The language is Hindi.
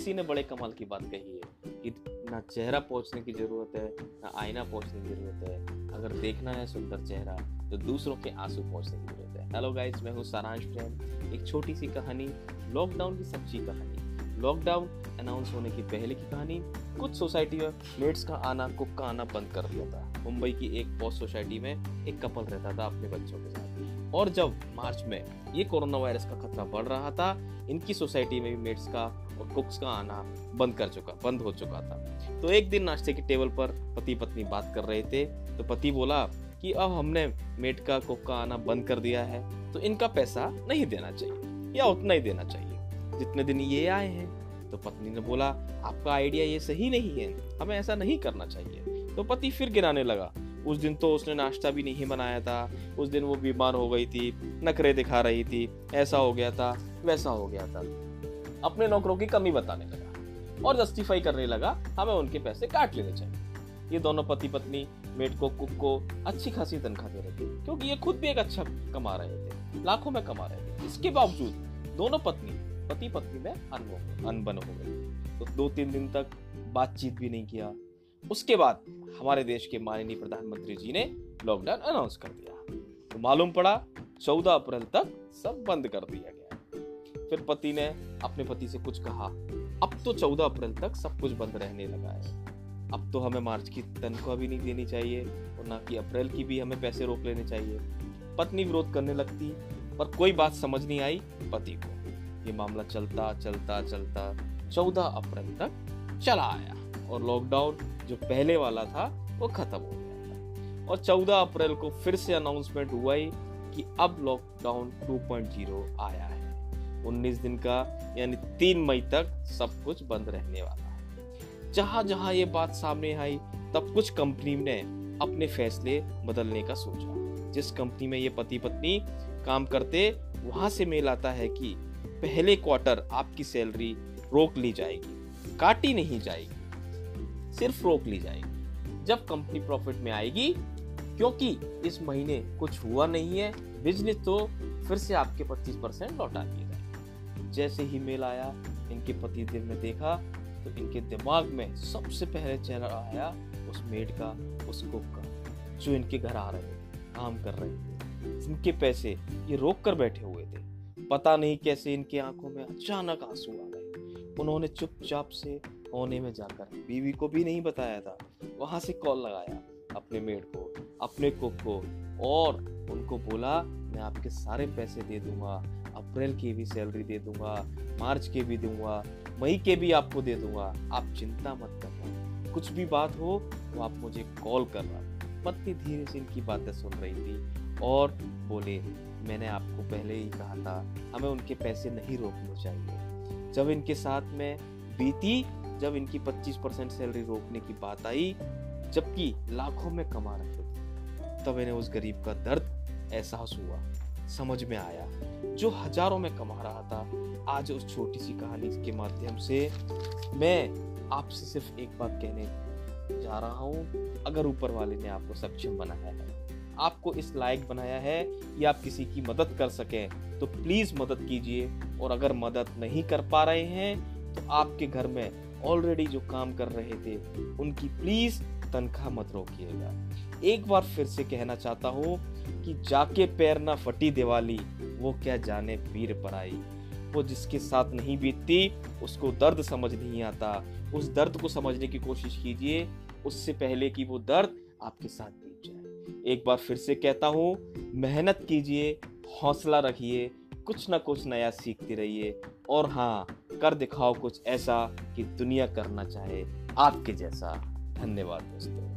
किसी ने बड़े कमाल की बात कही है कि ना चेहरा पहुँचने की ज़रूरत है, ना आईना पहुँचने की ज़रूरत है। अगर देखना है सुंदर चेहरा तो दूसरों के आँसू पहुँचने की ज़रूरत है। हेलो गाइस मैं हूँ सारांश प्रेम, एक छोटी सी कहानी लॉकडाउन की सच्ची कहानी। लॉकडाउन अनाउंस होने की पहले की कहानी कुछ सोसाइटी में मेट्स का आना, कुक का आना बंद कर दिया था। मुंबई की एक पोस्ट सोसाइटी में एक कपल रहता था अपने बच्चों के साथ। और जब मार्च में ये कोरोना वायरस का खतरा बढ़ रहा था, इनकी सोसाइटी में भी मेट्स का और कुक्स का आना बंद कर चुका, बंद हो चुका था। तो एक दिन नाश्ते की टेबल पर पति पत्नी बात कर रहे थे। तो पति बोला कि अब हमने मेट का कुक का आना बंद कर दिया है। तो इनका पैसा नहीं देना चाहिए, या उतना ही देना चाहिए, जितने दिन ये आए हैं। तो पत्नी ने बोला, आपका आइडिया ये सही नहीं है, हमें ऐसा नहीं करना चाहिए। तो पति फिर गिराने लगा। उस दिन तो उसने नाश्ता भी नहीं बनाया था। उस दिन वो बीमार हो गई थी, नखरे दिखा रही थी। ऐसा हो गया था, वैसा हो गया था। अपने नौकरों की कमी बताने लगा और जस्टिफाई करने लगा, हमें उनके पैसे काट लेने चाहिए। ये दोनों पति पत्नी मेट को, कुक को अच्छी खासी तनख्वाह दे रहे थे, क्योंकि ये खुद भी एक अच्छा कमा रहे थे, लाखों में कमा रहे थे। इसके बावजूद दोनों पत्नी पति पत्नी में अन अनबन हो गई। तो दो तीन दिन तक बातचीत भी नहीं किया। उसके बाद हमारे देश के माननीय प्रधानमंत्री जी ने लॉकडाउन अनाउंस कर दिया। तो मालूम पड़ा चौदह अप्रैल तक सब बंद कर दिया गया। फिर पति ने अपने पति से कुछ कहा। अब तो चौदह अप्रैल तक सब कुछ बंद रहने लगा है। अब तो हमें मार्च की तनख्वाह भी नहीं देनी चाहिए और ना कि अप्रैल की भी हमें पैसे रोक लेने चाहिए। पत्नी विरोध करने लगती, पर कोई बात समझ नहीं आई पति को। ये मामला चलता चलता चलता चौदह अप्रैल तक चला आया और लॉकडाउन जो पहले वाला था, वो खत्म हो गया था। और चौदह अप्रैल को फिर से अनाउंसमेंट हुआ ही कि अब लॉकडाउन 2.0 आया है। 19 दिन का, यानी तीन मई तक सब कुछ बंद रहने वाला है। जहाँ जहाँ ये बात सामने आई, तब कुछ कंपनी ने अपने फैसले बदलने का सोचा। जिस कंपनी में ये पति पत्नी काम करते, वहाँ से मेल आता है कि पहले क्वार्टर आपकी सैलरी रोक ली जाएगी, काटी नहीं जाएगी, सिर्फ़ रोक ली जाएगी। जब कंपनी प्रॉफिट में आएगी, क्योंकि इस महीने कुछ हुआ नहीं है, बिज़नेस तो फिर से आपके 25 परसेंट लौटा दिए गए जैसे ही मेल आया, इनके पति देव ने देखा तो इनके दिमाग में सबसे पहले चेहरा आया उस मेड का, उस कुक का, जो इनके घर आ रहे थे, काम कर रहे थे। इनके पैसे ये रोक कर बैठे हुए थे। पता नहीं कैसे इनके आँखों में अचानक आँसू आ गए। उन्होंने चुपचाप से होने में जाकर बीवी को भी नहीं बताया था। वहाँ से कॉल लगाया अपने मेड को, अपने कुक को और उनको बोला, मैं आपके सारे पैसे दे दूँगा, अप्रैल की भी सैलरी दे दूँगा, मार्च के भी दूँगा, मई के भी आपको दे दूँगा। आप चिंता मत करना। कुछ भी बात हो तो आप मुझे कॉल करना पत्नी धीरे से इनकी बातें सुन रही थी और बोले मैंने आपको पहले ही कहा था, हमें उनके पैसे नहीं रोकने चाहिए। जब इनके साथ में बीती, जब इनकी 25 परसेंट सैलरी रोकने की बात आई, जबकि लाखों में कमा रहे थे, तब इन्हें उस गरीब का दर्द, एहसास हुआ, समझ में आया। जो हज़ारों में कमा रहा था, आज उस छोटी सी कहानी के माध्यम से मैं आपसे सिर्फ़ एक बात कहने जा रहा हूँ, अगर ऊपर वाले ने आपको सक्षम बनाया है आपको इस लायक बनाया है कि आप किसी की मदद कर सकें तो प्लीज़ मदद कीजिए। और अगर मदद नहीं कर पा रहे हैं तो आपके घर में ऑलरेडी जो काम कर रहे थे, उनकी प्लीज़ तनख्वाह मत रोकिएगा। एक बार फिर से कहना चाहता हूँ कि जाके पैर ना फटी दिवाली, वो क्या जाने पीर पर आई। वो जिसके साथ नहीं बीतती, उसको दर्द समझ नहीं आता। उस दर्द को समझने की कोशिश कीजिए। उससे पहले कि वो दर्द आपके साथ एक बार फिर से कहता हूँ, मेहनत कीजिए, हौसला रखिए, कुछ ना कुछ नया सीखते रहिए। और हाँ कर दिखाओ कुछ ऐसा कि दुनिया करना चाहे आपके जैसा। धन्यवाद दोस्तों।